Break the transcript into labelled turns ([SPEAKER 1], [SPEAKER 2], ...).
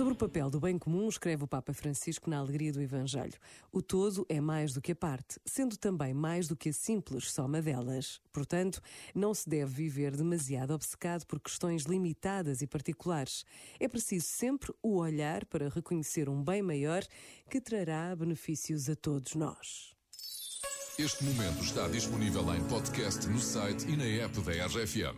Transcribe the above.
[SPEAKER 1] Sobre o papel do bem comum, escreve o Papa Francisco na Alegria do Evangelho. O todo é mais do que a parte, sendo também mais do que a simples soma delas. Portanto, não se deve viver demasiado obcecado por questões limitadas e particulares. É preciso sempre o olhar para reconhecer um bem maior que trará benefícios a todos nós.
[SPEAKER 2] Este momento está disponível em podcast no site e na app da RFM.